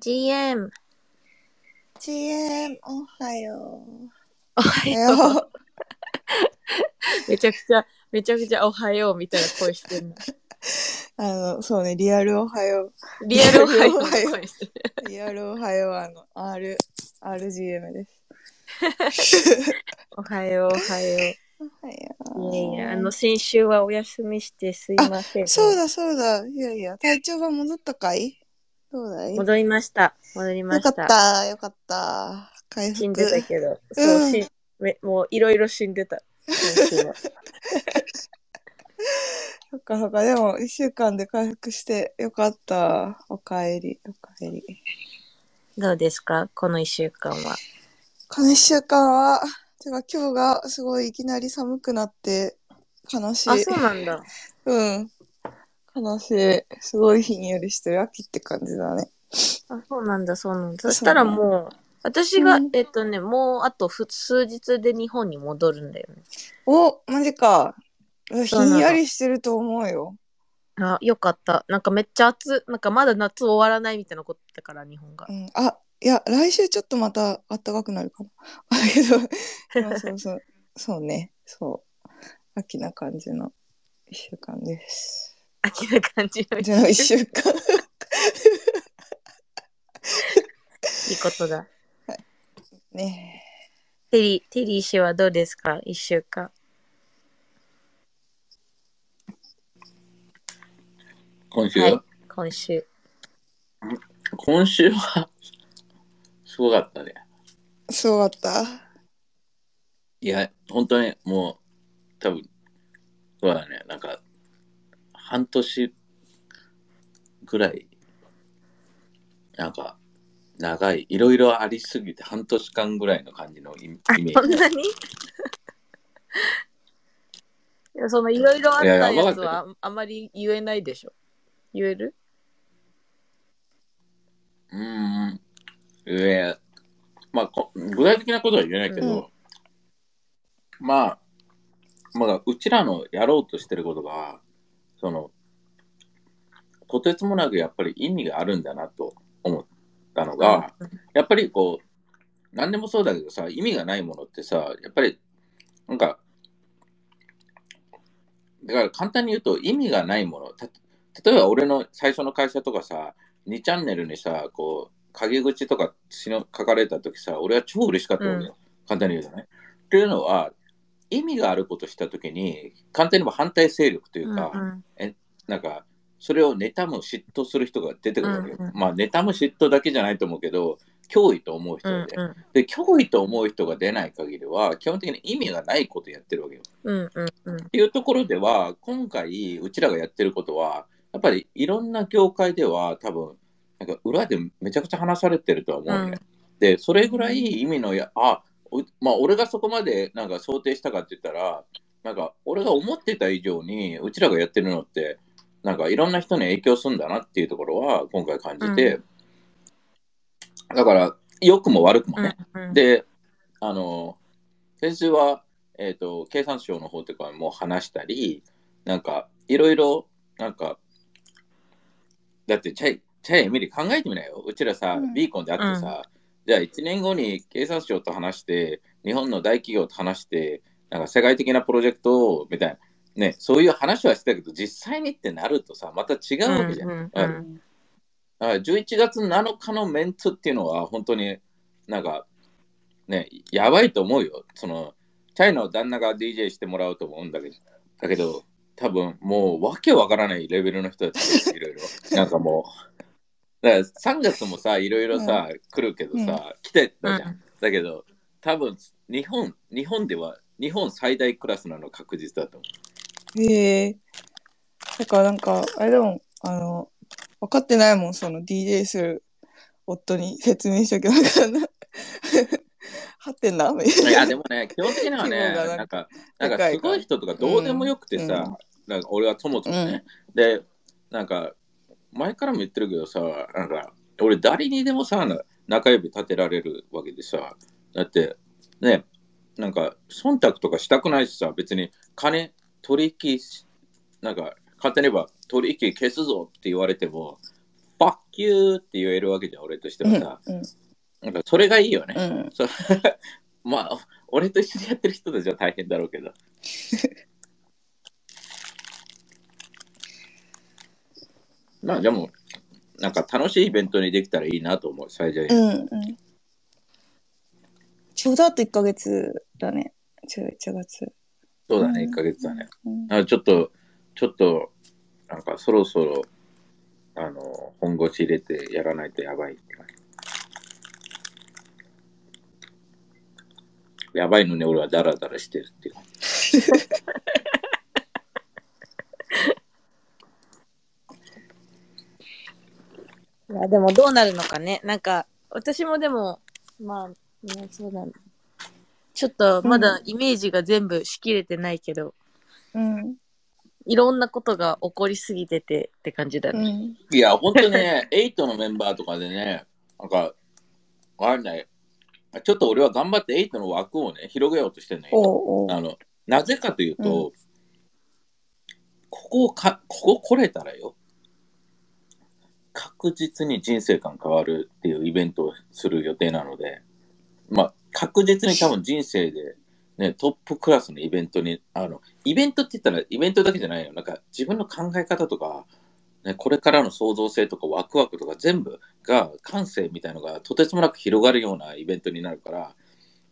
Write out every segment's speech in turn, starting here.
GM。GM、おはよおはう。よう。おはよう。めちゃくちゃ、めちゃくちゃおはようみたいな声してるの。あの、そうね、リアルおはようのリアルおはよう。リアルおはよう、あの、R、RGM です。おはよう、おはよおはよう。う。いやいや、あの、先週はお休みしてすいません。そうだそうだ。いやいや、体調が戻ったかい？どうだいよ戻りました。戻りまかったした。、よかった。回復。死んでたけど。そう、うんしめもういろいろ死んでた。先週は。そっかそっか、でも、一週間で回復してよかった。おかえり、おかえり。どうですか？この一週間は。この一週間は、てか今日がすごいいきなり寒くなって、悲しい。あ、そうなんだ。うん。悲しい。すごいひんやりしてる秋って感じだね。あ、そうなんだ、そうなんだ。そしたらもう、私が、うんえっとね、もうあとふ数日で日本に戻るんだよね。お、マジか。ひそうなのんやりしてると思うよ。あ、よかった。なんかめっちゃ暑、なんかまだ夏終わらないみたいなことだから、日本がう。ん。あ、いや、来週ちょっとまた暖かくなるかも。だけど、まあそうそう。そうね。そう。秋な感じの一週間です。秋な感じのじゃあ一週間。いいことだ。ねテリー、テリー氏はどうですか？一週間。今週、はい今週。今週はすごかったね。すごかった？いや、本当にもう、多分そうだね、なんか、半年ぐらい、なんか、長い、いろいろありすぎて、半年間ぐらいの感じのイイメあ、ージ。そんなに？いやそのいろいろあったいやつはあまり言えないでしょ。言える？うーん。えーまあこ、具体的なことは言えないけど、まあ、まあ、うちらのやろうとしてることが、その、とてつもなくやっぱり意味があるんだなと思ったのが、やっぱりこう、何でもそうだけどさ、意味がないものってさ、やっぱり、なんか、だから簡単に言うと意味がないもの、た例えば俺の最初の会社とかさ、2チャンネルにさ、こう、陰口とかしの書かれた時さ、俺は超嬉しかったわけよ。簡単に言うとね。っていうのは、意味があることした時に、簡単に言えば反対勢力というか、うんうんなんか、それを妬む、嫉妬する人が出てくるわけよ。うんうんまあ、妬む、嫉妬だけじゃないと思うけど、脅威と思う人で、うんうんで、脅威と思う人が出ない限りは、基本的に意味がないことやってるわけよ。うんうんうんっていうところでは、今回、うちらがやってることは、やっぱりいろんな業界では多分、なんか裏でめちゃくちゃ話されてるとは思うね。で、それぐらい意味のや、あ、おまあ、俺がそこまでなんか想定したかって言ったら、なんか俺が思ってた以上に、うちらがやってるのって、なんかいろんな人に影響するんだなっていうところは今回感じて、だから、良くも悪くもね、うんうん。で、あの、先週は、えっ、と、経産省の方とかも話したり、なんか、いろいろ、なんか、だって、チャイ、チャイエミリ考えてみなよ。うちらさ、うん。ビーコンで会ってさ、じゃあ1年後に経産省と話して、日本の大企業と話して、なんか世界的なプロジェクトを、みたいな、ね、そういう話はしてたけど、実際にってなるとさ、また違うわけじゃん。うんうんだからだから11月7日のメンツっていうのは本当になんかね、やばいと思うよ。その、チャイの旦那が DJ してもらうと思うんだけど、だけど、多分もうわけわからないレベルの人たちいろいろ。なんかもう、だから3月もさ、いろいろさ、来るけどさ、来てたじゃん。うんだけど、多分日本、日本では、日本最大クラスなの確実だと思へえ。だからなんか、あれでも、あの、分かってないもん、その DJ する夫に説明しとけば分か。はってんなみたう。いや、いな。でもね、基本的にはね、なんなんか、なんかすごい人とかどうでもよくてさ、うんなんか俺はそもそもね、で、なんか、前からも言ってるけどさ、なんか、俺誰にでもさ、な中指立てられるわけでさ、だって、ね、なんか、忖度とかしたくないしさ、別に金取引し、なんか、勝手に言えば取引消すぞって言われても、fuck you って言えるわけじゃん、俺としてはさ。うんなんかそれがいいよね。うんそ まあ、俺と一緒にやってる人たちは大変だろうけど。まあでも、なんか楽しいイベントにできたらいいなと思う、最大限。うんうんちょうどあと1ヶ月だね11月そうだね、うん1ヶ月だね。うんあちょっと、ちょっと、なんかそろそろ、あの、本腰入れてやらないとやばいって感じ。やばいのに俺はダラダラしてるっていう。いや、でもどうなるのかね。なんか、私もでも、まあ、ね、そうだね。ちょっとまだイメージが全部しきれてないけど、うんいろんなことが起こりすぎててって感じだね。うんいや、本当ね、8のメンバーとかでね、なんか、わかんない。ちょっと俺は頑張って8の枠をね、広げようとしてんのよ。おうおうあの、なぜかというと、ここをか、ここ来れたらよ、確実に人生観変わるっていうイベントをする予定なので、まあ、確実に多分人生で、ね、トップクラスのイベントに、あの、イベントって言ったらイベントだけじゃないよ。なんか自分の考え方とか、ね、これからの創造性とかワクワクとか全部が感性みたいのがとてつもなく広がるようなイベントになるから、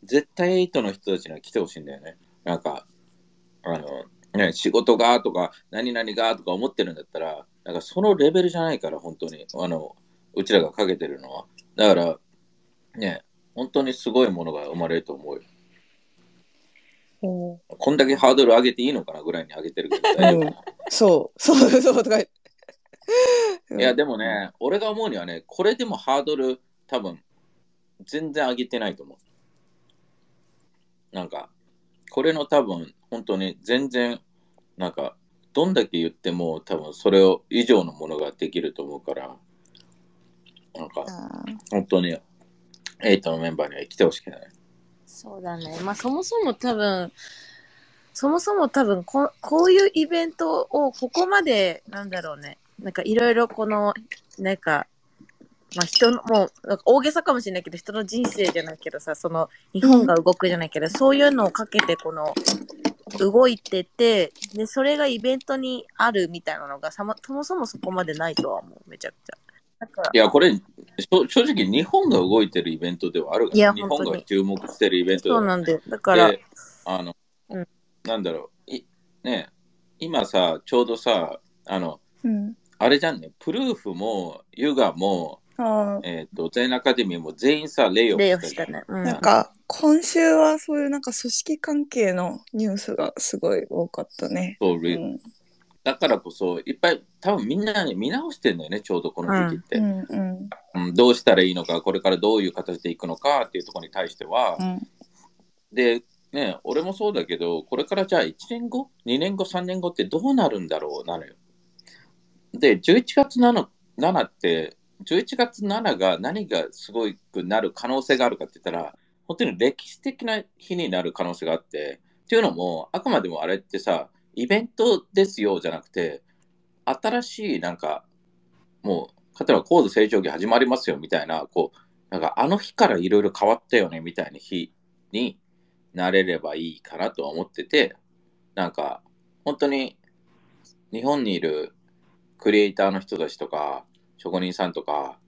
絶対8の人たちには来てほしいんだよね。なんか、あの、ね、仕事がとか、何々がとか思ってるんだったら、なんかそのレベルじゃないから、本当に。あの、うちらがかけてるのは。だから、ね、本当にすごいものが生まれると思うよ。こんだけハードル上げていいのかなぐらいに上げてるけど大丈夫うんそうそうそうとかいや、でもね、俺が思うにはね、これでもハードル多分全然上げてないと思う。なんか、これの多分本当に全然、なんか、どんだけ言っても多分それを以上のものができると思うから、なんか、あ本当に、エイトのメンバーには来てほしくない。そうだね。まあそもそも多分、そもそも多分こ、こういうイベントをここまで、なんだろうね。なんかいろいろこの、なんか、まあ人の、もうなんか大げさかもしれないけど、人の人生じゃないけどさ、その日本が動くじゃないけど、そういうのをかけてこの、動いてて、で、それがイベントにあるみたいなのがさま、そもそもそこまでないとは思う、めちゃくちゃ。いや、これ、正直日本が動いてるイベントではあるから、いや日本が注目してるイベントでは。あるそうなんだよ。だから、であの、うん。なんだろう、いね、今さ、ちょうどさ、あの、うん。あれじゃんね、プルーフも、ユガも、あえっ、と、全アカデミーも全員さ、レイオフレイオフしじゃんしたたね。うん。なんか今週はそういうなんか組織関係のニュースがすごい多かったね。そうレイうんだからこそ、いっぱい、多分みんなに見直してんだよね、ちょうどこの時期って、うんうんうんどうしたらいいのか、これからどういう形でいくのかっていうところに対しては、うんで、ね、俺もそうだけど、これからじゃあ1年後、2年後、3年後ってどうなるんだろうなのよ。で、11月 7, 7って、11月7が何がすごくなる可能性があるかって言ったら、本当に歴史的な日になる可能性があって、っていうのも、あくまでもあれってさ、イベントですよじゃなくて、新しいなんか、もう、例えば高度成長期始まりますよみたいな、こう、なんかあの日からいろいろ変わったよねみたいな日になれればいいかなとは思ってて、なんか、本当に日本にいるクリエイターの人たちとか、職人さんとか、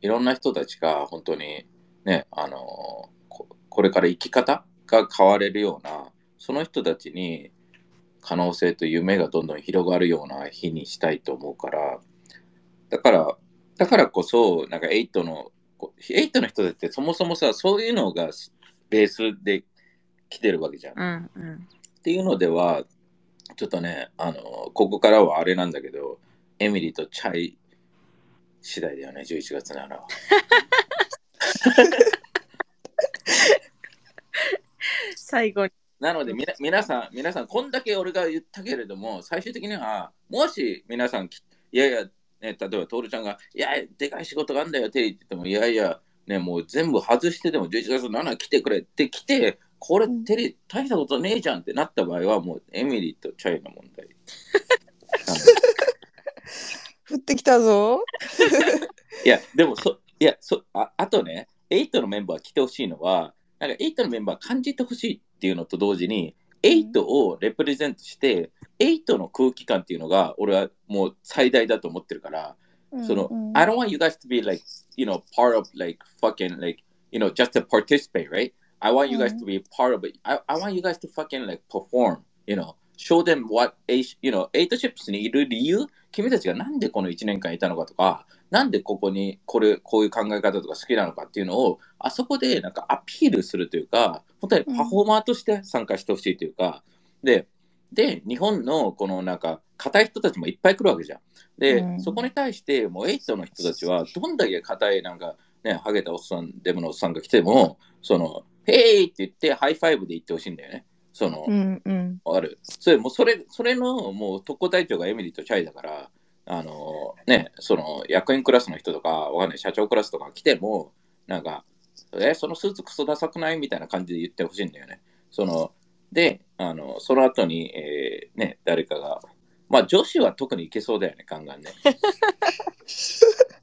いろんな人たちが本当にね、あのここれから生き方が変われるような、その人たちに可能性と夢がどんどん広がるような日にしたいと思うから、だから、だからこそ、なんか8の、こう8の人たちってそもそもさ、そういうのがベースで来てるわけじゃん。うんうん。っていうのでは、ちょっとね、あの、ここからはあれなんだけど、エミリーとチャイ次第だよね、11月7は。最後に。なので、みな皆さん、皆さん、こんだけ俺が言ったけれども、最終的には、もし皆さんき、いやいや、ね、例えば、徹ちゃんが、いや、でかい仕事があんだよ、テリーって言っても、いやいや、ね、もう全部外してでも11月7来てくれって来て、これ、テリー、大したことねえじゃんってなった場合は、もうエミリーとチャイの問題。降ってきたぞ。いや、でもそ、いや、そああとね、8のメンバー来てほしいのは、なんか8のメンバー感じてほしいっていうのと同時に、8をレプレゼントして、8の空気感っていうのが、俺はもう最大だと思ってるから、その、うんうん I don't want you guys to be like, you know, part of like fucking like, you know, just to participate, right? I want you guys to be part of it. I, I want you guys to fucking like perform, you know, show them what, you know, 8 ships にいる理由、君たちがなんでこの1年間いたのかとか、なんでここにこれ、こういう考え方とか好きなのかっていうのを、あそこでなんかアピールするというか、本当にパフォーマーとして参加してほしいというか、で、で、日本のこのなんか、硬い人たちもいっぱい来るわけじゃん。で、うんそこに対して、もうエイプの人たちは、どんだけ硬い、なんか、ね、ハゲたおっさん、デブのおっさんが来ても、その、 hey って言って、 high five で言ってほしいんだよね。その、うんうん。ある。それ、もうそれ、それの、もう特攻隊長がエミリーとチャイだから、あの、ね、その、役員クラスの人とか、わかんない、社長クラスとか来ても、なんか、え、そのスーツクソダサくないみたいな感じで言ってほしいんだよね。その、で、あの、その後に、えーね、誰かが、まあ女子は特にいけそうだよね、ガンガンね。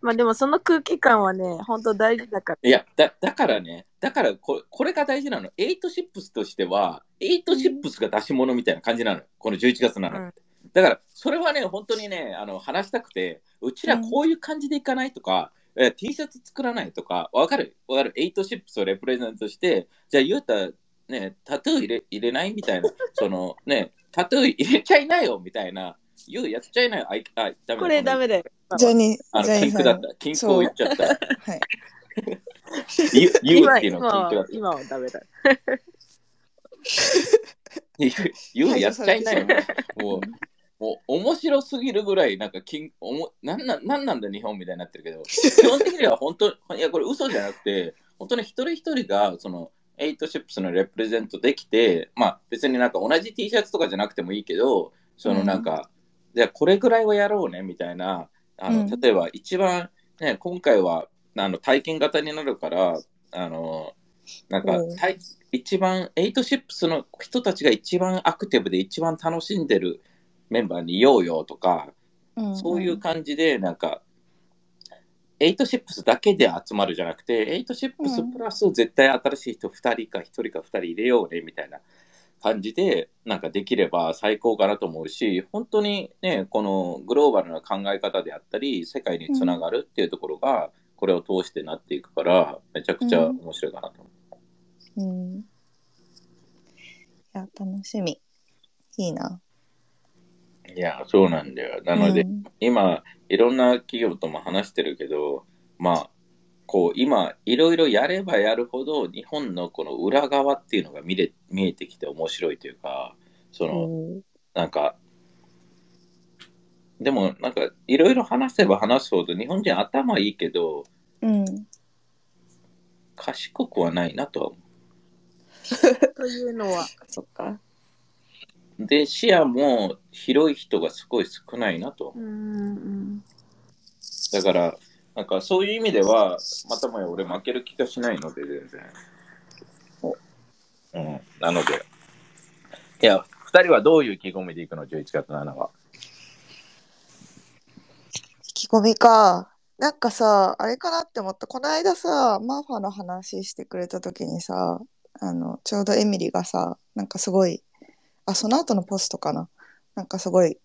まあでもその空気感はね、本当大事だから。いや、だだからね、だからここれが大事なの。エイトシップスとしては、エイトシップスが出し物みたいな感じなのよ。この11月なの。うんだから、それはね、本当にね、あの話したくて、うちらこういう感じでいかないとか、え T シャツ作らないとか、わかる？わかる？エイトシップスを represent して、じゃあ、言うたら、ね、タトゥー入れ入れないみたいな、そのね、タトゥー入れちゃいなよみたいな、言うやっちゃいなよ。あ、いあダメだこれダメだよ。ジャニあー、ジャの、ニーさん。禁句だった。禁句を言っちゃった。はい。言う言う今っていうの今が禁句だった。は今はダメだ。言う言うやっちゃいなよ。もうう、もう面白すぎるぐらい、なんか金、おもなんなんなんなんだ日本みたいになってるけど、基本的には本当、いや、これ嘘じゃなくて、本当に一人一人が、その、エイトシップスの represent できて、まあ別になんか同じ T シャツとかじゃなくてもいいけど、そのなんか、じゃあこれぐらいはやろうねみたいな、あの、うん。例えば一番、ね、今回はあの体験型になるから、あの、なんかおう体一番、エイトシップスの人たちが一番アクティブで一番楽しんでるメンバーにいようよとか、ん。そういう感じで、なんか、エイトシップスだけで集まるじゃなくて、エイトシップスプラス絶対新しい人2人か1人か2人入れようねみたいな感じで、なんかできれば最高かなと思うし、本当にね、このグローバルな考え方であったり、世界につながるっていうところが、これを通してなっていくから、めちゃくちゃ面白いかなと思う。うん。いや、楽しみ。いいな。いや、そうなんだよ。なので、うん今、いろんな企業とも話してるけど、まあ、こう、今、いろいろやればやるほど、日本のこの裏側っていうのが見れ見えてきて面白いというか、その、うんなんか、でも、なんか、いろいろ話せば話すほど、日本人頭いいけど、うん。賢くはないなとは思 というのは。そっか。う。で、視野も広い人がすごい少ないなとは思ううん。だから、なんかそういう意味では、またもや俺負ける気がしないので、全然。うん。なので、いや、二人はどういう意気込みでいくの ?11 月7は。意気込みか。なんかさ、あれかなって思った。この間さ、マーファの話してくれた時にさ、あの、ちょうどエミリがさ、なんかすごい、あ、その後のポストかな。なんかすごい、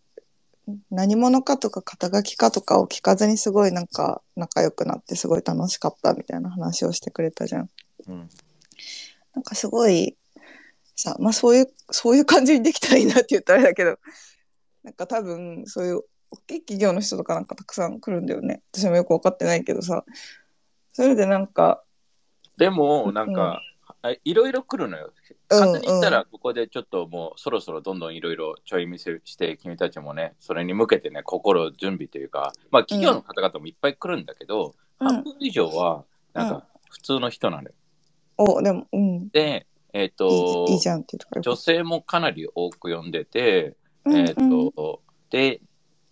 何者かとか肩書きかとかを聞かずにすごいなんか仲良くなってすごい楽しかったみたいな話をしてくれたじゃん。うん。なんかすごいさまあそういうそういう感じにできたらいいなって言ったらあれだけどなんか多分そういう大きい企業の人とかなんかたくさん来るんだよね私もよく分かってないけどさそれでなんかでも、なんか、あいろいろ来るのよ。うん簡単に言ったら、ここでちょっともうそろそろどんどんいろいろちょい見せして、君たちもね、それに向けてね、心準備というか、まあ企業の方々もいっぱい来るんだけど、うん。半分以上は、なんうん。か普通の人なのよ。おでもうん。で、えっ、いといいいじゃんっていうところ女性もかなり多く呼んでて、うんえっ、と、で、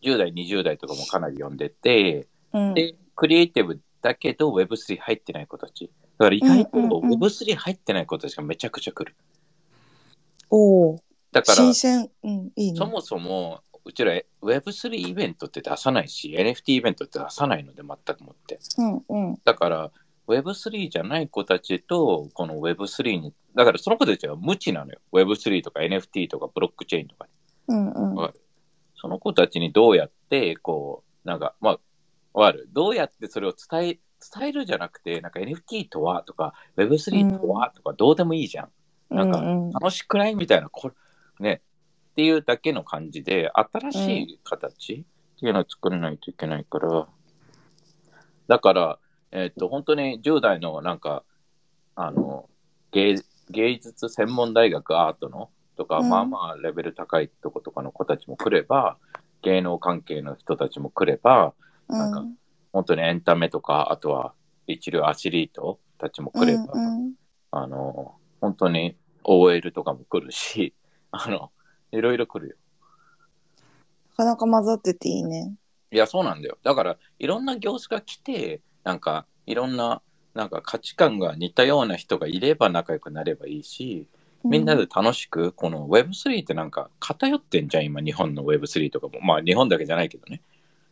10代、20代とかもかなり呼んでて、うん。で、クリエイティブだけど Web3 入ってない子たち。だから意外とうんうんうん。Web3 入ってない子たちがめちゃくちゃ来る。おおだから新、鮮。うんいいね。そもそもうちら Web3 イベントって出さないし、NFT イベントって出さないので、全くもって。うんうん。だから、Web3 じゃない子たちと、この Web3 に、だからその子たちは無知なのよ。Web3 とか NFT とかブロックチェーンとか。うんうん。その子たちにどうやって、こう、なんか、まあ、わかる？どうやってそれを伝え、伝えるじゃなくて、なんか NFT とはとか、Web3 とはとか、どうでもいいじゃんかうんうん。楽しくないみたいな、これ、ね、っていうだけの感じで、新しい形っていうのを作らないといけないから、だから、えっ、と、本当に10代のなんか、あの、芸芸術専門大学アートのとか、うん。まあまあレベル高いとことかの子たちも来れば、芸能関係の人たちも来れば、なんか本当にエンタメとか、あとは一流アスリートたちも来れば、うんうん。あの、本当に OL とかも来るし、あの、いろいろ来るよ。なかなか混ざってていいね。いや、そうなんだよ。だから、いろんな業種が来て、なんか、いろんな、なんか価値観が似たような人がいれば仲良くなればいいし、みんなで楽しく、この Web3 ってなんか偏ってんじゃん、今、日本の Web3 とかも。まあ、日本だけじゃないけどね。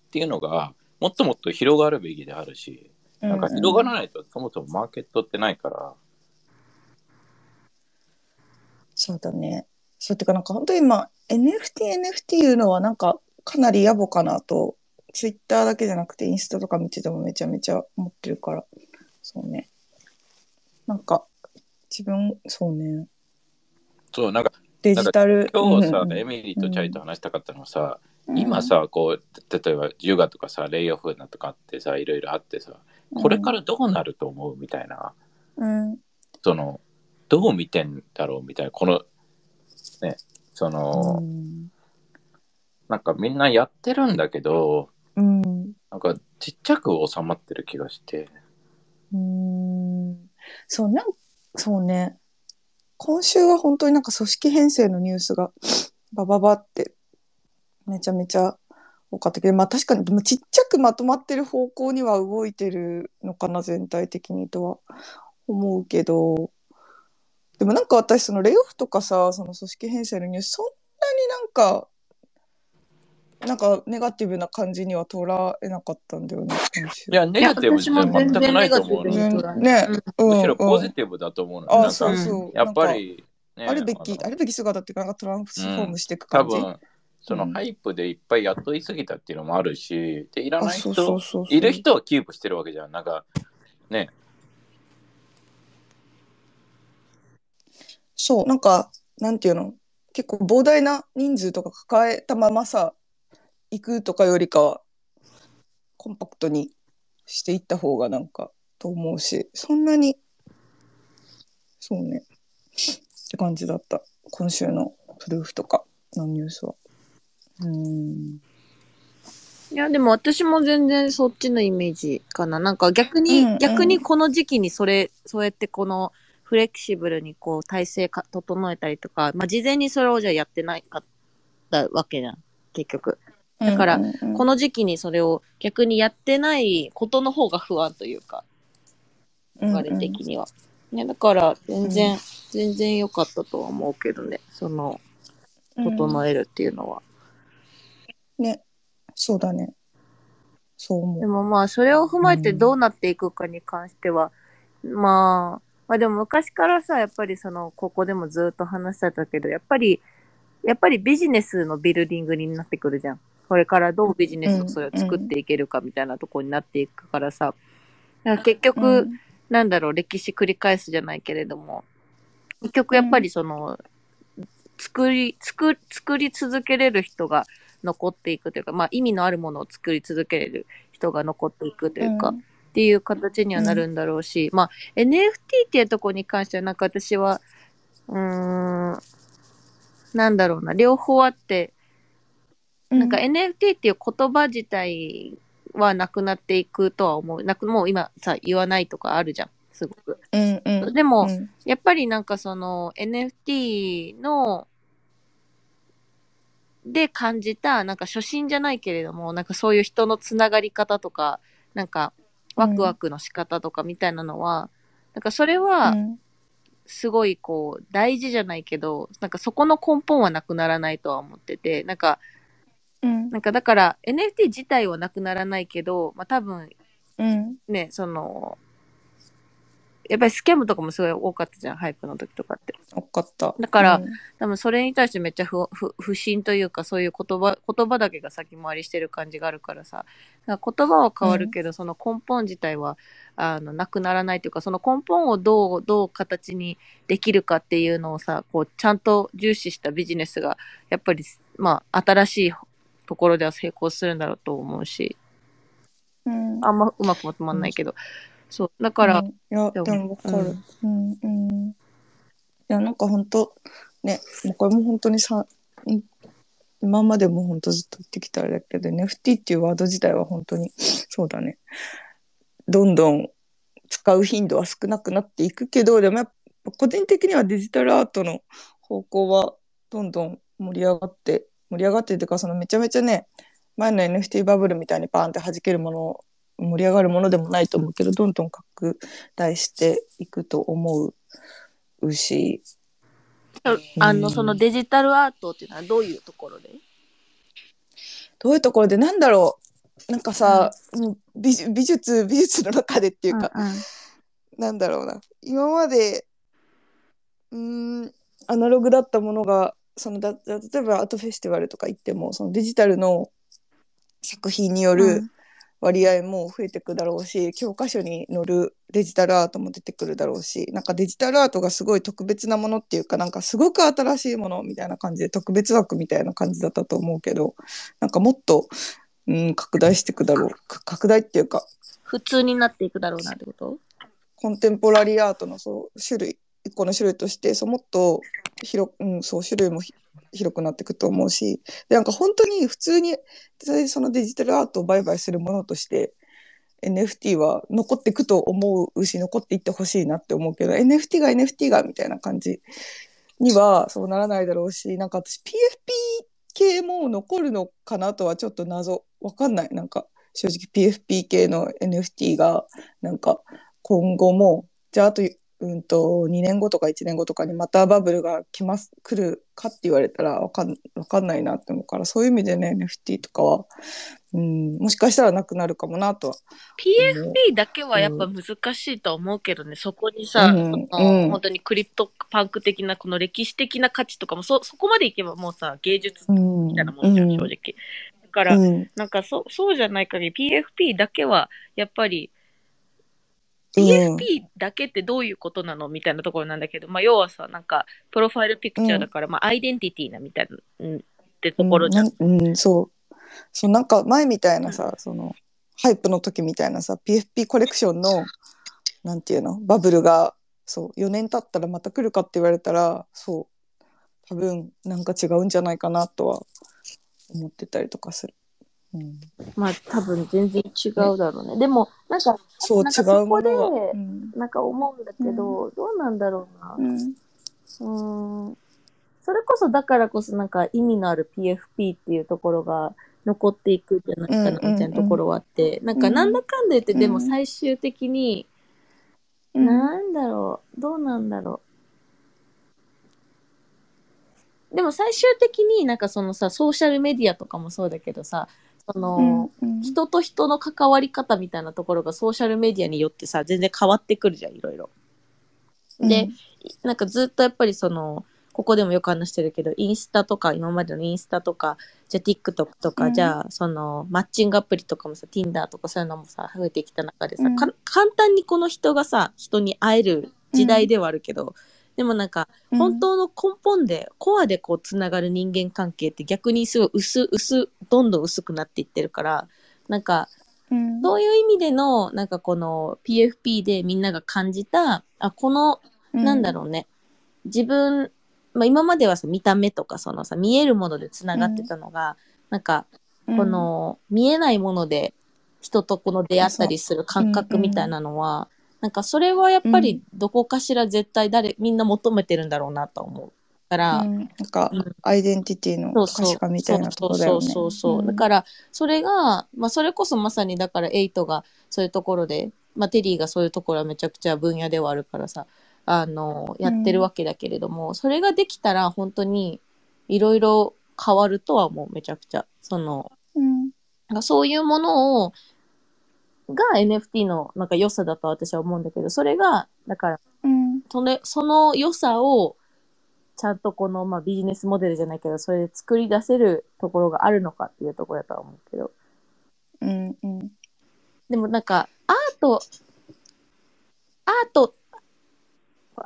っていうのが、もっともっと広がるべきであるし、なんか広がらないと、そもそもマーケットってないから、そうだね。そうっていうかなんか本当に今 NFT、NFT いうのはなんかかなり野暮かなと、ツイッターだけじゃなくてインスタとか見ててもめちゃめちゃ思ってるから、そうね。なんか自分、そうね。そう、なんかデジタル。今日さ、うんエミリーとチャイと話したかったのはさ、うん今、さ、こう、例えば、ジュガとかさ、レイオフなとかあってさ、いろいろあってさ、これからどうなると思うみたいな、うん、その、どう見てんだろうみたいな、この、ね、その、なんかみんなやってるんだけど、うん。なんかちっちゃく収まってる気がして、うん。そう、なん、そうね。今週は本当になんか組織編成のニュースがバババってめちゃめちゃ多かったけど、まあ確かにでもちっちゃくまとまってる方向には動いてるのかな、全体的にとは思うけど、でもなんか私そのレイオフとかさ、その組織編成のニュース、そんなになんか、なんかネガティブな感じには捉えなかったんだよね。いや、ネガティブじゃ全くないと思うね、うんしろポジうんティブだと思うの。あ、なんか、そうそう。やっぱり、ね、あるべき、のあるべき姿っていうか、なんかトランスフォームしていく多感じ？分、そのうんハイプでいっぱい雇いすぎたっていうのもあるし、で、いらあ、ない人。いる人はキープしてるわけじゃん。なんか、ね、そう、なんか、なんていうの、結構膨大な人数とか抱えたままさ、行くとかよりかは、コンパクトにしていった方がなんか、と思うし、そんなに、そうね、って感じだった。今週のプルーフとかのニュースは。うーん。いや、でも私も全然そっちのイメージかな。なんか逆に、うんうん逆にこの時期にそれ、そうやってこのフレキシブルにこう体制か整えたりとか、まあ事前にそれをじゃあやってないかったわけじゃん。結局。だからうんうんうんこの時期にそれを逆にやってないことの方が不安というか、流れ的には。ね、だから全然、全然良かったとは思うけどね。その、整えるっていうのは。ね、そうだね。そう思う。でもまあ、それを踏まえてどうなっていくかに関しては、まあ、まあでも昔からさ、やっぱりその、ここでもずっと話してたけど、やっぱり、やっぱりビジネスのビルディングになってくるじゃん。これからどうビジネスをそれを作っていけるかみたいなところになっていくからさ、だから結局、うん。なんだろう、歴史繰り返すじゃないけれども、結局やっぱりその、作り、作、作り続けれる人が残っていくというか、まあ意味のあるものを作り続けれる人が残っていくというか、うんっていう形にはなるんだろうし、まあ NFT っていうところに関してはなんか私は、うーん、なんだろうな、両方あって、なんか NFT っていう言葉自体はなくなっていくとは思う。なく、もう今さ、言わないとかあるじゃん。すごく。うんうんでも、うんやっぱりなんかその NFT の、で感じた、なんか初心じゃないけれども、なんかそういう人のつながり方とか、なんかワクワクの仕方とかみたいなのは、なんかそれはうんすごいこう大事じゃないけど、なんかそこの根本はなくならないとは思ってて、なんかうん。なんかだから NFT 自体はなくならないけど、まあ多分うん。ね、その、やっぱりスキャムとかもすごい多かったじゃん、ハイプの時とかって。わかった。だからうん多分それに対してめっちゃ不不不審というかそういう言葉言葉だけが先回りしてる感じがあるからさだから言葉は変わるけど、その根本自体はあのなくならないというかその根本をどうどう形にできるかっていうのをさこうちゃんと重視したビジネスがやっぱりまあ新しいところでは成功するんだろうと思うしうん。あんまうまくまとまんないけど、そうだから、うんいや、でもわかる。うん、うん。いや、なんか本当ね、もうこれも本当にさ、うん今までも本当ずっと言ってきたあれだけど、NFT っていうワード自体は本当に、そうだね。どんどん使う頻度は少なくなっていくけど、でもやっぱ個人的にはデジタルアートの方向はどんどん盛り上がって、盛り上がってというか、そのめちゃめちゃね、前の NFT バブルみたいにバーンって弾けるもの盛り上がるものでもないと思うけどどんどん拡大していくと思うし。あのそのデジタルアートっていうのはどういうところで？どういうところでなんだろう。なんかさ、もう美術美術美術の中でっていうか、うんうん。なんだろうな。今までうーんアナログだったものがそのだ例えばアートフェスティバルとか行ってもそのデジタルの作品にようるん割合も増えていくだろうし、教科書に載るデジタルアートも出てくるだろうしなんかデジタルアートがすごい特別なものっていうかなんかすごく新しいものみたいな感じで特別枠みたいな感じだったと思うけどなんかもっと、うん、拡大していくだろう。か拡大っていうか普通になっていくだろうなってこと？コンテンポラリーアートのそう種類一個の種類としてそうもっと広,、うん、そう種類も広くなっていくと思うしでなんか本当に普通にそのデジタルアートを売買するものとして NFT は残っていくと思うし残っていってほしいなって思うけど NFT が NFT がみたいな感じにはそうならないだろうしなんか私 PFP 系も残るのかなとはちょっと謎。わかんない。なんか正直 PFP 系の NFT がなんか今後もじゃああと,、うん、と2年後とか1年後とかにまたバブルが来ます来るかって言われたらわかんわかんないなって思うからそういう意味でね NFT とかは、うん、もしかしたらなくなるかもなとは PFP だけはやっぱ難しいと思うけどね、そこにさ、うん本当にクリプトパンク的なこの歴史的な価値とかもそそこまでいけばもうさ芸術うんみたいなもんじゃん、正直。だから、うん。なんかそそうじゃない限り PFP だけはやっぱりうん PFP だけってどういうことなのみたいなところなんだけど、まあ要はさ、なんかプロファイルピクチャーだから、まあアイデンティティなみたいな、うん、ってところじゃん。うんうん、そうそうなんか前みたいなさ、そのハイプの時みたいなさ PFP コレクションのなんていうのバブルがそう4年経ったらまた来るかって言われたらそう多分なんか違うんじゃないかなとは思ってたりとかする。うん、まあ多分全然違うだろうね。でも、なんか、そうなんか違うものが。そこでうん。なんか思うんだけど、どうなんだろうな。うん。それこそだからこそなんか意味のある PFP っていうところが残っていくんじゃないかなみたいなところはあって、なんかなんだかんだ言って、うん。でも最終的に、うん。なんだろう、どうなんだろう。でも最終的になんかそのさ、ソーシャルメディアとかもそうだけどさ、その、うん人と人の関わり方みたいなところがソーシャルメディアによってさ、全然変わってくるじゃん、いろいろ。で、なんかずっとやっぱりその、ここでもよく話してるけど、インスタとか、今までのインスタとか、じゃあ TikTok とか、うん。じゃあその、マッチングアプリとかもさ、Tinder とかそういうのもさ、増えてきた中でさ、うん。か簡単にこの人がさ、人に会える時代ではあるけど、でもなんか、うん。本当の根本で、コアでこう、つながる人間関係って逆にすごい薄、薄、どんどん薄くなっていってるから、なんか、うん。そういう意味での、なんかこの PFP でみんなが感じた、あ、この、なんだろうね。自分、まあ今まではさ、見た目とかそのさ、見えるもので繋がってたのが、なんか、うん。この、見えないもので人とこの出会ったりする感覚みたいなのは、なんかそれはやっぱりどこかしら絶対誰、みんな求めてるんだろうなと思う。から、うんなんかうんアイデンティティの可視化みたいなところだよね。そうそうそうそう。んだから、それが、まあ、それこそまさに、だから、エイトがそういうところで、まあ、テリーがそういうところはめちゃくちゃ分野ではあるからさ、あの、やってるわけだけれども、それができたら、本当に、いろいろ変わるとは思う、めちゃくちゃ。その、うん。なんかそういうものを、が NFT のなんか良さだと私は思うんだけど、それが、だから、うん。それ、その良さを、ちゃんとこの、まあビジネスモデルじゃないけど、それで作り出せるところがあるのかっていうところだとは思うけど。うん。うん。でもなんか、アート、アート、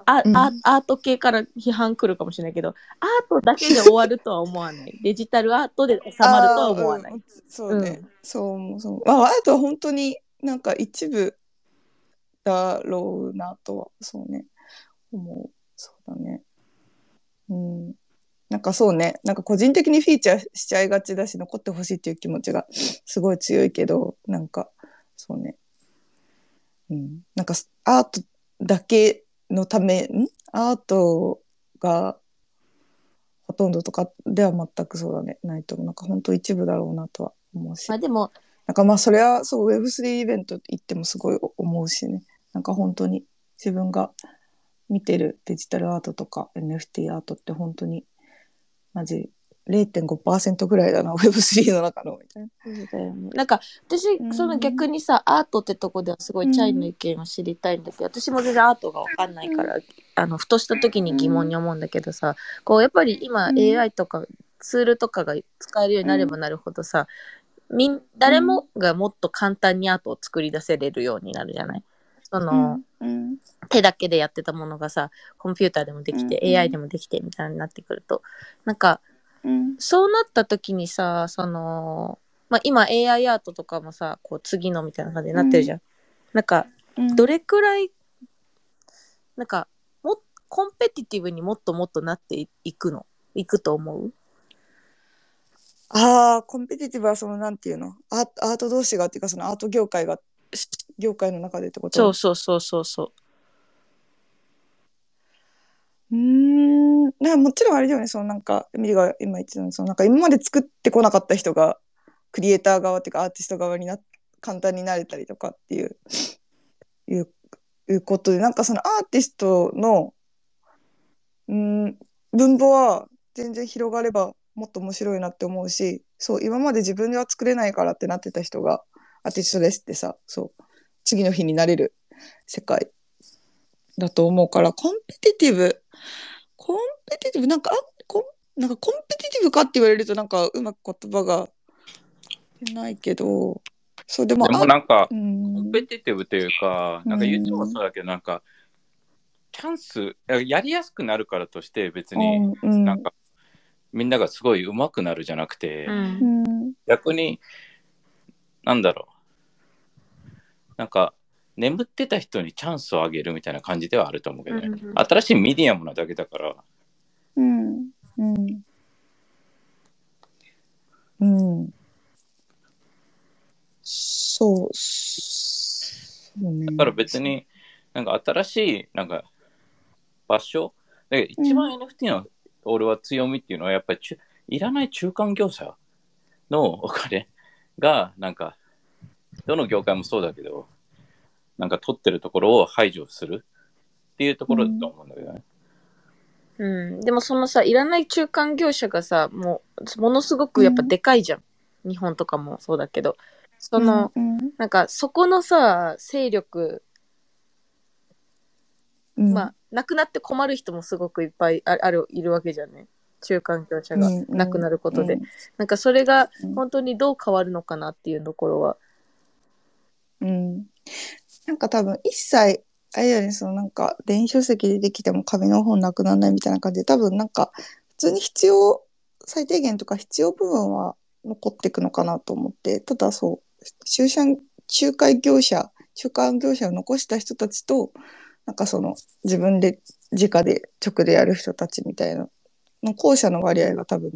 あうんあアート系から批判来るかもしれないけど、アートだけで終わるとは思わない。デジタルアートで収まるとは思わない。うんそうね。うんそう思う、そう。まあ、あとは本当になんか一部だろうなとは、そうね。思う。そうだね。うん。なんかそうね。なんか個人的にフィーチャーしちゃいがちだし、残ってほしいっていう気持ちが すごい強いけど、なんか、そうね。うん。なんかアートだけのため、ん？アートがほとんどとかでは全くそうだね。ないと思う。なんか本当一部だろうなとは思うし。まあでも、なんかまあそれはそう Web3 イベント行ってもすごい思うしね。なんか本当に自分が見てるデジタルアートとか NFT アートって本当にマジ0.5%ぐらいだな Web3 の中のみたいな。なんか私う、ん。その逆にさ、アートってとこではすごいチャイの意見を知りたいんだけど、私も全然アートがわかんないから、あの、ふとした時に疑問に思うんだけどさ、こう、やっぱり今うん。AI とかツールとかが使えるようになればなるほどさ、みん、誰もがもっと簡単にアートを作り出せれるようになるじゃない？その、うん。手だけでやってたものがさ、コンピューターでもできて、うん。AI でもできてみたいになってくると、なんか、うん。そうなった時にさ、その、まあ、今 AI アートとかもさ、こう次のみたいな感じになってるじゃん。なんか、うん。どれくらい、なんか、も、コンペティティブにもっともっとなっていくの？いくと思う？ああ、コンペティティブはそのなんていうの？アーアート同士がっていうかそのアート業界が業界の中でってこと？そうそうそうそうそう。うーん。もちろんあれだよね、そのなんか、エミリが今言ってたのそのなんか今まで作ってこなかった人が、クリエイター側っていうかアーティスト側にな、簡単になれたりとかっていう、いう、いうことで、なんかそのアーティストの、うーん、分母は全然広がればもっと面白いなって思うし、そう、今まで自分では作れないからってなってた人が、アーティストですってさ、そう、次の日になれる世界だと思うから、コンペティティブ、コンペティティブ、なんか、あコンなんかコンペティティブかって言われるとなんかうまく言葉が出ないけど、そうでも、でもなんか、うコん。ンペティティブというか、なんか言ってもそうだけど、なんか、チャンス、やりやすくなるからとして、別に、うん。なんか、みんながすごい上手くなるじゃなくて、うん。う。ん逆に、なんだろう。なんか、眠ってた人にチャンスをあげるみたいな感じではあると思うけどね。うんうん。新しいメディアムなだけだから、うん。うん。うん。そうね。だから別に、なんか新しい、なんか、場所？で一番 NFT の俺は強みっていうのは、やっぱりちゅいらない中間業者のお金が、なんか、どの業界もそうだけど、なんか取ってるところを排除するっていうところだと思うんだけどね。うん。でもそのさ、いらない中間業者がさ、もう、ものすごくやっぱでかいじゃん。日本とかもそうだけど。その、うんなんかそこのさ、勢力、うんまあ、なくなって困る人もすごくいっぱいあある、いるわけじゃんね。中間業者がうんなくなることで。うんなんかそれがうん本当にどう変わるのかなっていうところは。うん。なんか多分一切、あれだよね、そのなんか電子書籍でできても紙の本なくならないみたいな感じで、多分なんか普通に必要、最低限とか必要部分は残っていくのかなと思って、ただそう、中間、仲介業者、中間業者を残した人たちと、なんかその自分で直で直でやる人たちみたいな、の後者の割合が多分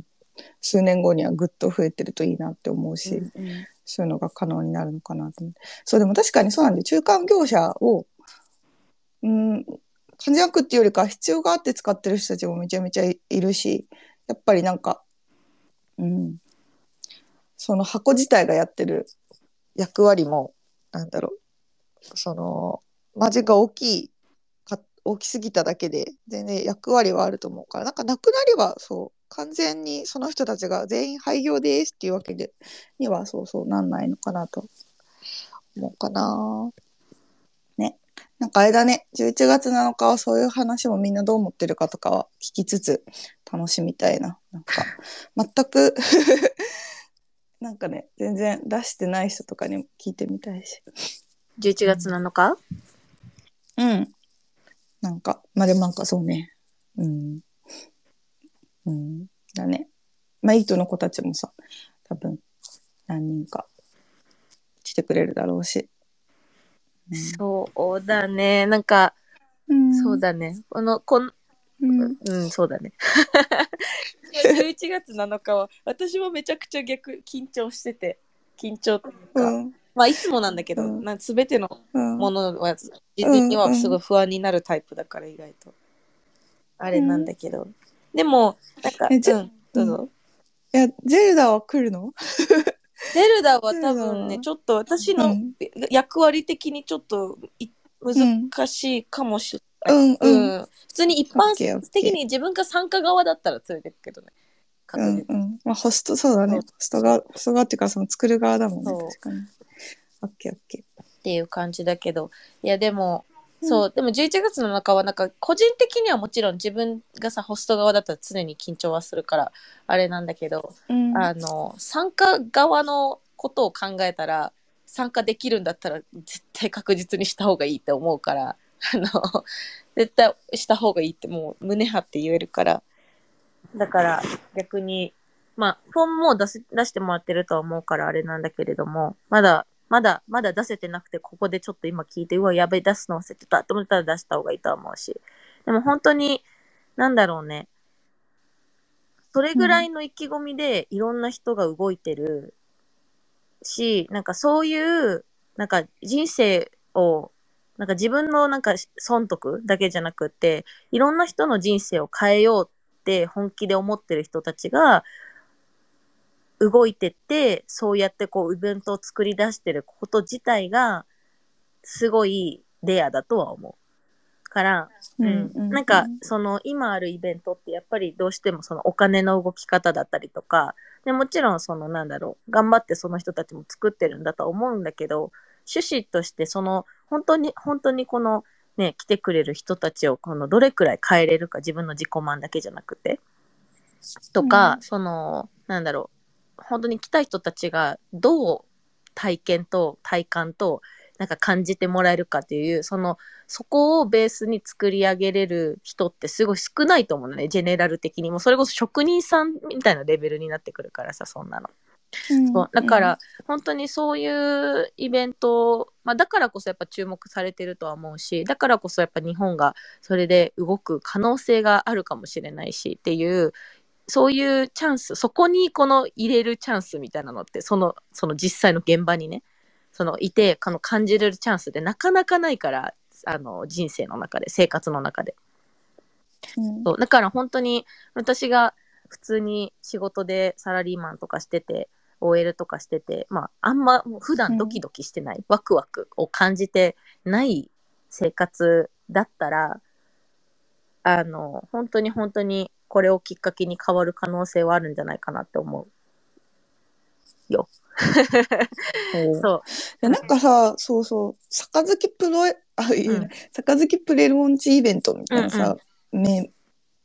数年後にはぐっと増えてるといいなって思うし、そういうのが可能になるのかなと思って。そう、でも確かにそうなんで、中間業者を、うん、感じなくっていうよりか、必要があって使ってる人たちもめちゃめちゃいいるし、やっぱりなんか、うん、その箱自体がやってる役割も、なんだろう、その、マジが大きい、か大きすぎただけで、全然役割はあると思うから、なんかなくなれば、そう、完全にその人たちが全員廃業ですっていうわけでにはそうそうなんないのかなと思うかな。ね。なんかあれだね、11月7日はそういう話もみんなどう思ってるかとかは聞きつつ楽しみたいな。なんか全く なんかね、全然出してない人とかにも聞いてみたいし。11月7日、うん。なんか、まあでもなんかそうね。うん。うん。だね。まあ、イートの子たちもさ、多分、何人か来てくれるだろうし。そうだね。なんか、うん。そうだね。この、こん、うん。うん、そうだね。11月7日は、私もめちゃくちゃ逆、緊張してて、緊張といううか、ん。まあいつもなんだけど、うんなんすべてのうん。ものは、事前にはすごい不安になるタイプだから、意外と。あれなんだけど。でも、なんか、うん、どうぞ。いや、ゼルダは来るの？ゼルダは多分ね、ちょっと私のうん役割的にちょっとい難しいかもしれない。うんうん。うん普通に一般的に自分が参加側だったら連れてくけどね。うんうん。まあ、ホスト、そうだね。ホスト側、ホスト側っていうか、その作る側だもんね。確かに。オッケーオッケっていう感じだけど、いやでも、うんそう、でも11月の中はなんか個人的にはもちろん自分がさ、ホスト側だったら常に緊張はするから、あれなんだけど、ー。うん。あの、参加側のことを考えたら、参加できるんだったら絶対確実にした方がいいって思うから、あの、絶対した方がいいってもう胸張って言えるから、だから逆に、まあ、フォームも出せ出してもらってるとは思うからあれなんだけれども、まだ、まだ、まだ出せてなくて、ここでちょっと今聞いて、うわ、やべえ、出すの忘れてたと思ったら出した方がいいと思うし。でも本当に、なんだろうね。それぐらいの意気込みでいろんな人が動いてるし、なんかそういう、なんか人生を、なんか自分のなんか損得だけじゃなくて、いろんな人の人生を変えようって本気で思ってる人たちが、動いてって、そうやってこうイベントを作り出してること自体が、すごいレアだとは思う。から、うんなんか、その、今あるイベントってやっぱりどうしてもそのお金の動き方だったりとか、でもちろんそのなんだろう、頑張ってその人たちも作ってるんだとは思うんだけど、趣旨としてその、本当に、本当にこの、ね、来てくれる人たちをこのどれくらい変えれるか自分の自己満だけじゃなくて、とか、うん。その、なんだろう、本当に来た人たちがどう体験と体感となんか感じてもらえるかっていう、その、そこをベースに作り上げれる人ってすごい少ないと思うのね、ジェネラル的にも。それこそ職人さんみたいなレベルになってくるからさ、そんなの。そうだから、本当にそういうイベント、まあ、だからこそやっぱ注目されてるとは思うし、だからこそやっぱ日本がそれで動く可能性があるかもしれないしっていう、そういうチャンス、そこにこの入れるチャンスみたいなのって、その、その実際の現場にね、そのいて、この感じれるチャンスってなかなかないから、あの人生の中で、生活の中で。うんそうだから本当に私が普通に仕事でサラリーマンとかしてて、OL とかしてて、まあ、あんま普段ドキドキしてない、ワクワクを感じてない生活だったら、あの、本当に本当にこれをきっかけに変わる可能性はあるんじゃないかなって思う。よ。そうなんかさ、そうそう、杯プロ、あ、いいうんね。杯プレロンチイベントみたいなさ、名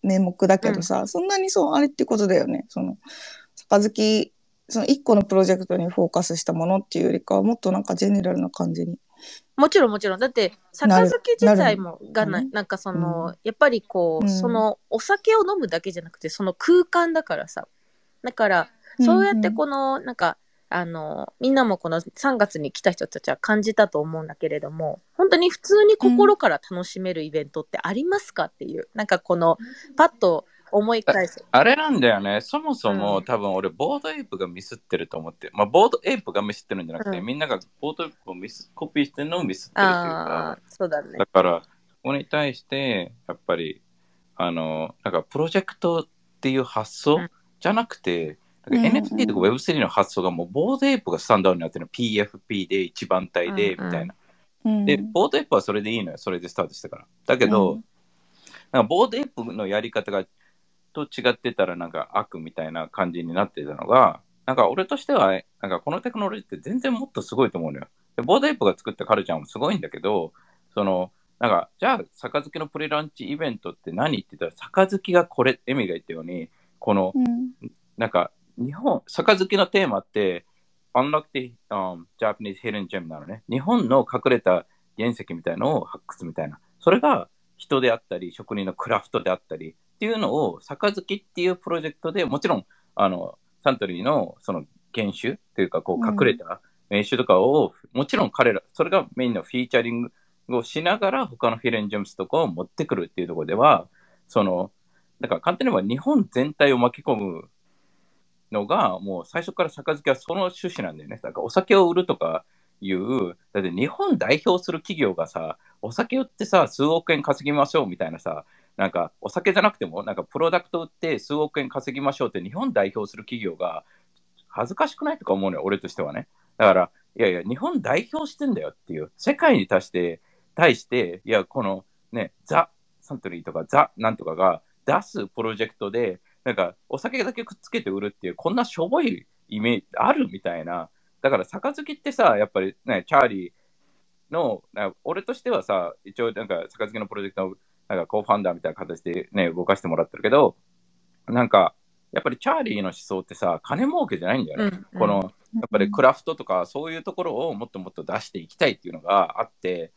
名目だけどさ、そんなにそう、あれってことだよね。その、杯、その一個のプロジェクトにフォーカスしたものっていうよりかは、もっとなんかジェネラルな感じに。もちろんもちろん。だって、なる杯自体もがな、なんかその、うん。やっぱりこう、うん。そのお酒を飲むだけじゃなくて、その空間だからさ。だから、そうやってこの、なんか、あの、みんなもこの3月に来た人たちは感じたと思うんだけれども、本当に普通に心から楽しめるイベントってありますかっていう、なんかこの、パッと思い返す。あれなんだよね。そもそも、うん多分俺、ボードエイプがミスってると思って。まあ、ボードエイプがミスってるんじゃなくて、うんみんながボードエイプをミスコピーしてるのをミスってるというあかあ、、そうだねだ。から、ここに対して、やっぱり、あの、なんかプロジェクトっていう発想うんじゃなくて、NFT とか Web3 の発想がもうボードエイプがスタンダードになってるの。PFP で一番体で、みうんうんたいな。うん、で、ボードエイプはそれでいいのよ。それでスタートしたから。だけど、うんなんかボードエイプのやり方がと違ってたらなんか悪みたいな感じになってたのが、なんか俺としては、なんかこのテクノロジーって全然もっとすごいと思うのよ。でボーダイプが作ったカルチャーもすごいんだけど、その、なんか、じゃあ、杯のプレランチイベントって何って言ったら、杯がこれ、エミが言ったように、この、うんなんか、日本、杯のテーマって、Unlock the、um, Japanese Hidden Gem なのね。日本の隠れた原石みたいのを発掘みたいな。それが人であったり、職人のクラフトであったりっていうのを、杯っていうプロジェクトでもちろん、あの、サントリーのその原種っていうか、こう隠れた名種とかを、もちろん彼ら、それがメインのフィーチャリングをしながら、他のヒレンジェムスとかを持ってくるっていうところでは、その、だから簡単に言えば日本全体を巻き込むのが、もう最初から杯はその趣旨なんだよね。だからお酒を売るとかいう、だって日本代表する企業がさ、お酒売ってさ、数億円稼ぎましょうみたいなさ、なんかお酒じゃなくても、なんかプロダクト売って数億円稼ぎましょうって日本代表する企業が恥ずかしくないとか思うのよ、俺としてはね。だから、いやいや、日本代表してんだよっていう、世界に対して、対して、いや、このね、ザ・サントリーとかザ・なんとかが出すプロジェクトで、なんかお酒だけくっつけて売るっていう、こんなしょぼいイメージあるみたいな。だから、杯ってさ、やっぱりね、チャーリーの、俺としてはさ、一応なんか、杯のプロジェクトのなんかコーファンダーみたいな形でね、動かしてもらってるけど、なんか、やっぱりチャーリーの思想ってさ、金儲けじゃないんだよね。うんこの、やっぱりクラフトとかそういうところをもっともっと出していきたいっていうのがあって、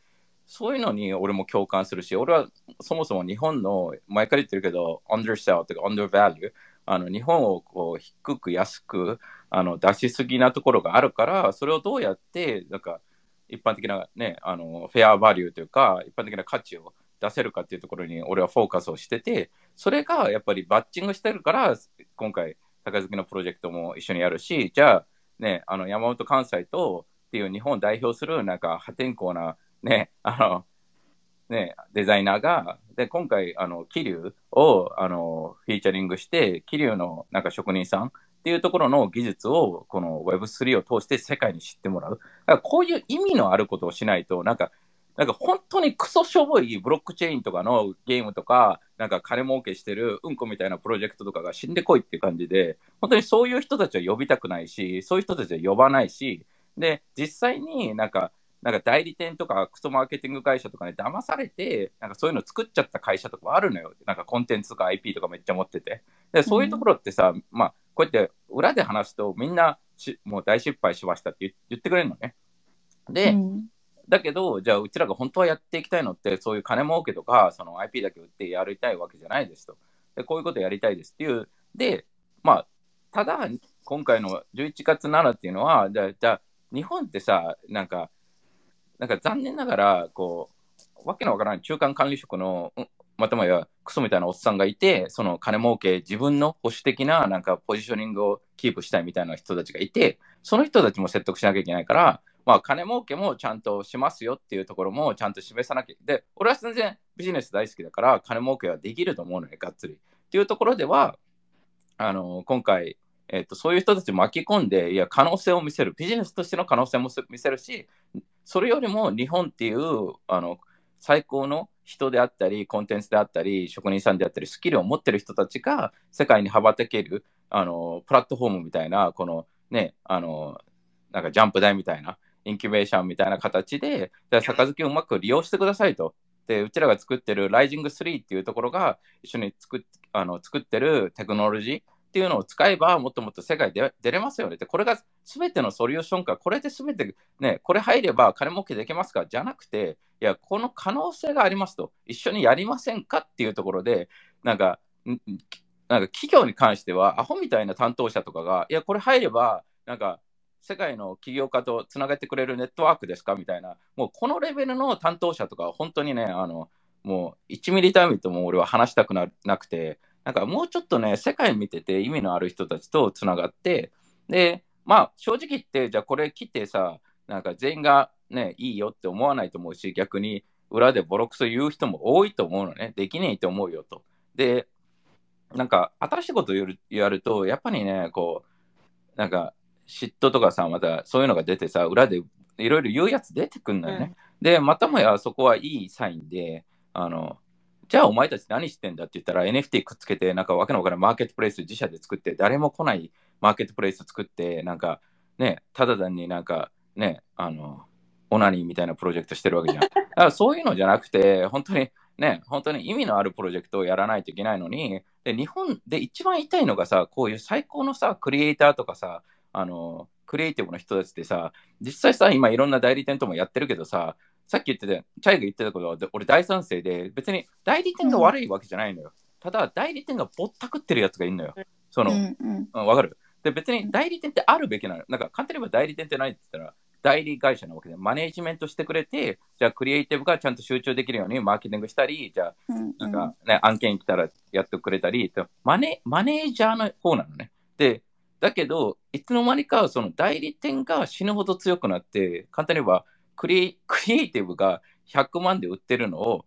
そういうのに俺も共感するし、俺はそもそも日本の、前から言ってるけど、undersell とか undervalue、あの日本をこう低く安くあの出しすぎなところがあるから、それをどうやって、なんか一般的なね、あのフェアバリューというか、一般的な価値を出せるかっていうところに俺はフォーカスをしてて、それがやっぱりバッチングしてるから、今回、高月のプロジェクトも一緒にやるし、じゃあ、ね、あの山本関西とっていう日本を代表するなんか破天荒な、ね、あの、ね、デザイナーが、で、今回、あの、桐生を、あの、フィーチャリングして、桐生のなんか職人さんっていうところの技術を、この Web3 を通して世界に知ってもらう。だからこういう意味のあることをしないと、なんか、なんか本当にクソしょぼいブロックチェーンとかのゲームとか、なんか金儲けしてるうんこみたいなプロジェクトとかが死んでこいっていう感じで、本当にそういう人たちは呼びたくないし、そういう人たちは呼ばないし、で、実際になんか、なんか代理店とかクソマーケティング会社とかに騙されて、なんかそういうの作っちゃった会社とかあるのよ。なんかコンテンツとか IP とかめっちゃ持ってて。で、そういうところってさ、まあ、こうやって裏で話すとみんなしもう大失敗しましたって言言ってくれるのね。で、うんだけど、じゃあ、うちらが本当はやっていきたいのって、そういう金儲けとか、その IP だけ売ってやりたいわけじゃないですと。で、こういうことやりたいですっていう。で、まあ、ただ、今回の11月7っていうのは、じゃあ、じゃあ日本ってさ、なんか、なんか残念ながら、こう、わけのわからない中間管理職の、うんまたもやクソみたいなおっさんがいて、その金儲け、自分の保守的ななんかポジショニングをキープしたいみたいな人たちがいて、その人たちも説得しなきゃいけないから、まあ、金儲けもちゃんとしますよっていうところもちゃんと示さなきゃ。で、俺は全然ビジネス大好きだから、金儲けはできると思うのね、がっつり。っていうところでは、あの、今回、えっと、そういう人たち巻き込んで、いや、可能性を見せる。ビジネスとしての可能性も見せるし、それよりも日本っていう、あの、最高の人であったり、コンテンツであったり、職人さんであったり、スキルを持ってる人たちが世界に羽ばたける、あの、プラットフォームみたいな、このね、あの、なんかジャンプ台みたいな、インキュベーションみたいな形で、じゃあ、杯をうまく利用してくださいと。で、うちらが作ってるライジング3っていうところが一緒に作っあの作ってるテクノロジーっていうのを使えばもっともっと世界で出れますよね。って、これが全てのソリューションか、これで全てね、これ入れば金儲けできますか？じゃなくて、いや、この可能性がありますと、一緒にやりませんかっていうところで、なんか、なんか企業に関しては、アホみたいな担当者とかが、いや、これ入れば、なんか、世界の起業家とつなげてくれるネットワークですか？みたいな、もうこのレベルの担当者とか本当にね、あの、もう1ミリ単位とも俺は話したくななくて、なんかもうちょっとね、世界見てて意味のある人たちとつながって、で、まあ正直言って、じゃあこれ切ってさ、なんか全員がね、いいよって思わないと思うし、逆に裏でボロクソ言う人も多いと思うのね、できねえと思うよと。で、なんか新しいことをやるやると、やっぱりね、こう、なんか嫉妬とかさ、またそういうのが出てさ、裏でいろいろ言うやつ出てくんのよね。で、またもやそこはいいサインで、あの、じゃあお前たち何してんだって言ったら NFT くっつけて、なんかわけのわからんマーケットプレイス自社で作って、誰も来ないマーケットプレイス作って、なんかね、ただ単になんかね、あの、オナニーみたいなプロジェクトしてるわけじゃん。だからそういうのじゃなくて、本当にね、本当に意味のあるプロジェクトをやらないといけないのに、で日本で一番痛いのがさ、こういう最高のさ、クリエイターとかさ、あの、クリエイティブの人たちってさ、実際さ、今いろんな代理店ともやってるけどさ、さっき言ってた、チャイが言ってたことは、俺大賛成で、別に代理店が悪いわけじゃないのよ。ただ、代理店がぼったくってるやつがいるのよ。その、わ、うんうん、かる？で、別に代理店ってあるべきなの。なんか簡単に言えば代理店ってないって言ったら、代理会社なわけで、マネージメントしてくれて、じゃあクリエイティブがちゃんと集中できるようにマーケティングしたり、じゃあ、なんかね、案件来たらやってくれたり、マネマネージャーの方なのね。で、だけど、いつの間にかその代理店が死ぬほど強くなって、簡単に言えばクリクリエイティブが100万で売ってるのを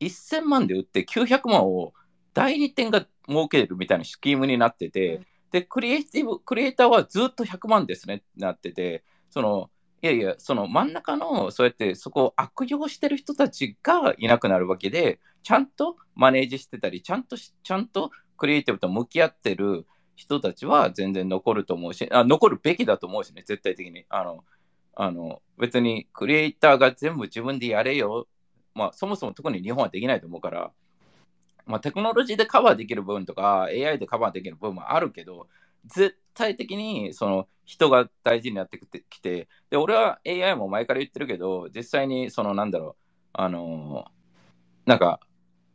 1000万で売って900万を代理店が儲けるみたいなスキームになってて、うん、で、クリエイティブ、クリエイターはずっと100万ですねってなってて、その、いやいや、その真ん中の、そうやってそこを悪用してる人たちがいなくなるわけで、ちゃんとマネージしてたり、ちゃんと、ちゃんとクリエイティブと向き合ってる人たちは全然残ると思うし、あ残るべきだと思うしね、絶対的に。あの、あの別にクリエイターが全部自分でやれよ、まあ、そもそも特に日本はできないと思うから、まあ、テクノロジーでカバーできる部分とか AI でカバーできる部分もあるけど絶対的にその人が大事になってきてで俺は AI も前から言ってるけど実際にそのなんだろうあのなんか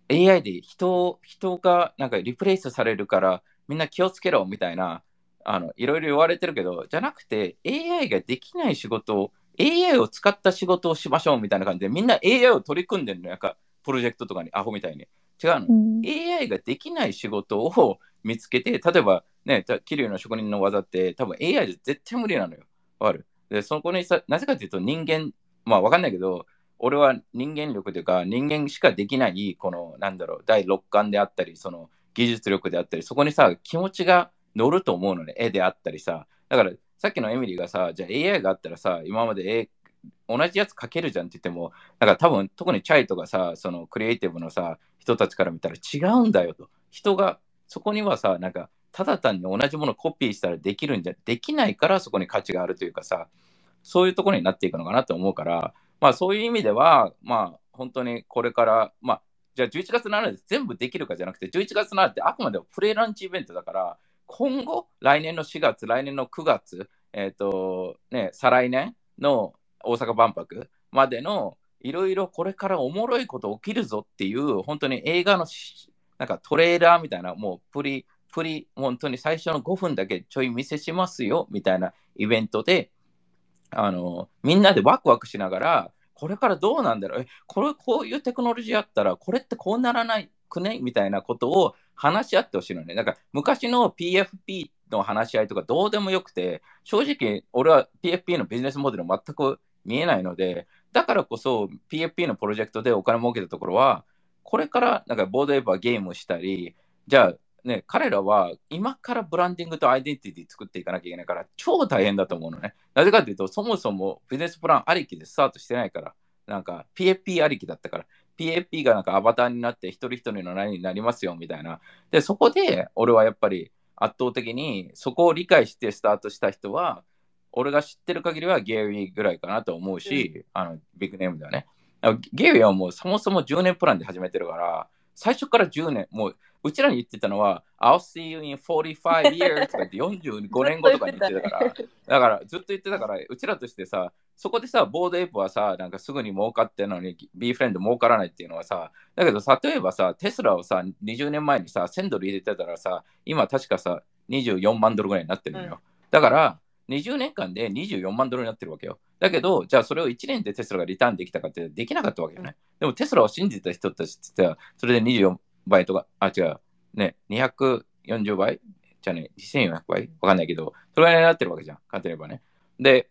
AI で人人がなんかリプレイスされるからみんな気をつけろみたいなあのいろいろ言われてるけど、じゃなくて AI ができない仕事を、AI を使った仕事をしましょうみたいな感じで、みんな AI を取り組んでるのやか、プロジェクトとかにアホみたいに。違うの、うん、AI ができない仕事を 見つけて、例えばね、桐生の職人の技って多分 AI で絶対無理なのよ。わかる？で、そこにさ、なぜかというと人間、まあわかんないけど、俺は人間力というか人間しかできない、この、なんだろう、第六感であったり、その技術力であったり、そこにさ、気持ちが乗ると思うのね、絵であったりさ。だから、さっきのエミリーがさ、じゃあ AI があったらさ、今まで絵、同じやつ描けるじゃんって言っても、だから多分、特にチャイとかさ、そのクリエイティブのさ、人たちから見たら違うんだよと。人が、そこにはさ、なんか、ただ単に同じものをコピーしたらできるんじゃ、できないからそこに価値があるというかさ、そういうところになっていくのかなと思うから、まあそういう意味では、まあ本当にこれから、まあじゃあ11月7日全部できるかじゃなくて、11月7日ってあくまでもプレイランチイベントだから、今後、来年の4月、来年の9月、えっ、ー、と、ね、再来年の大阪万博までのいろいろこれからおもろいこと起きるぞっていう、本当に映画のなんかトレーラーみたいな、もうプリ、プリ、本当に最初の5分だけちょい見せしますよみたいなイベントで、あの、みんなでワクワクしながら、これからどうなんだろう？え、これ、こういうテクノロジーあったら、これってこうならないくね？みたいなことを話し合ってほしいのね。なんか昔の PFP の話し合いとかどうでもよくて、正直俺は PFP のビジネスモデル全く見えないので、だからこそ PFP のプロジェクトでお金儲けたところは、これからなんかボードエバーゲームしたり、じゃあね、彼らは今からブランディングとアイデンティティ作っていかなきゃいけないから超大変だと思うのね。なぜかというと、そもそもビジネスプランありきでスタートしてないから、なんか PFP ありきだったから、PAP がなんかアバターになって一人一人の何になりますよみたいな。で、そこで俺はやっぱり圧倒的にそこを理解してスタートした人は、俺が知ってる限りはゲイリーぐらいかなと思うし、うん、あのビッグネームではね。ゲイリーはもうそもそも10年プランで始めてるから、最初から10年、もううちらに言ってたのは、I'll see you in 45 years とか言って45年後とかに言ってたから、だからずっと言ってたから、うちらとしてさ、そこでさ、ボードエイプはさ、なんかすぐに儲かってるのに、B フレンド儲からないっていうのはさ、だけど例えばさ、テスラをさ、20年前にさ、1000ドル入れてたらさ、今確かさ、24万ドルぐらいになってるのよ。うん、だから、20年間で24万ドルになってるわけよ。だけど、じゃあそれを1年でテスラがリターンできたかってできなかったわけよね。でもテスラを信じた人たちってさ、それで24倍とか、あ、違う、ね、240倍？じゃあね、2400倍？わかんないけど、それぐらいになってるわけじゃん。簡単に言えばね。で、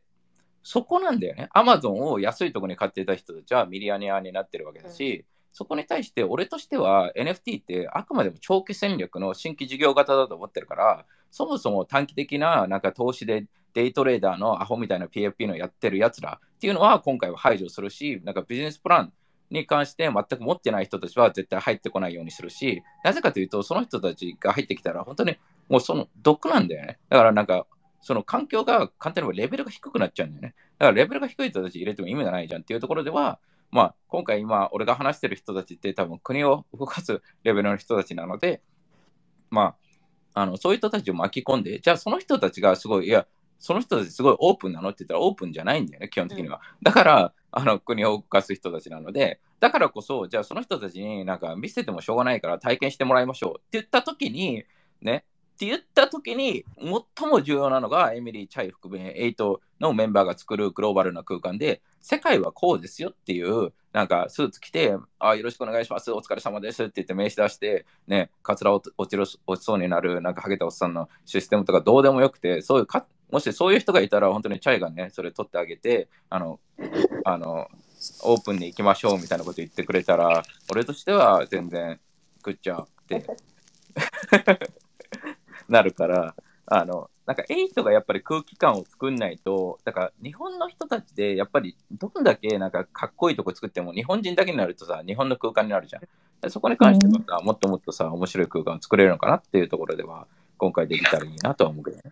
そこなんだよね。アマゾンを安いところに買っていた人たちはミリアニアになってるわけだし、うん、そこに対して俺としては NFT ってあくまでも長期戦略の新規事業型だと思ってるから、そもそも短期的ななんか投資でデイトレーダーのアホみたいな PFP のやってるやつらっていうのは今回は排除するし、なんかビジネスプランに関して全く持ってない人たちは絶対入ってこないようにするし、なぜかというと、その人たちが入ってきたら、本当にもうその毒なんだよね。だからなんか、その環境が簡単に言えばレベルが低くなっちゃうんだよね。だからレベルが低い人たち入れても意味がないじゃんっていうところでは、まあ、今回今、俺が話してる人たちって多分国を動かすレベルの人たちなので、まあ、あのそういう人たちを巻き込んで、じゃあその人たちがすごい、いや、その人たちすごいオープンなのって言ったらオープンじゃないんだよね、基本的には。だから、あの国を動かす人たちなので、だからこそ、じゃあその人たちになんか見せてもしょうがないから体験してもらいましょうって言ったときに、ね、って言ったときに、最も重要なのが、エミリー・チャイ含め8のメンバーが作るグローバルな空間で、世界はこうですよっていう、なんかスーツ着て、あよろしくお願いします、お疲れ様ですって言って名刺出して、ね、カツラ落ちる落ちそうになる、なんかハゲたおっさんのシステムとかどうでもよくて、そういうか、もしそういう人がいたら、本当にチャイがね、それ取ってあげて、あの、あの、オープンに行きましょうみたいなこと言ってくれたら、俺としては全然、グッジョブって なるから、あの、なんか8がやっぱり空気感を作んないと、だから日本の人たちでやっぱりどんだけなんかかっこいいとこ作っても日本人だけになるとさ、日本の空間になるじゃん。そこに関してはさ、もっともっとさ、面白い空間を作れるのかなっていうところでは、今回できたらいいなとは思うけどね。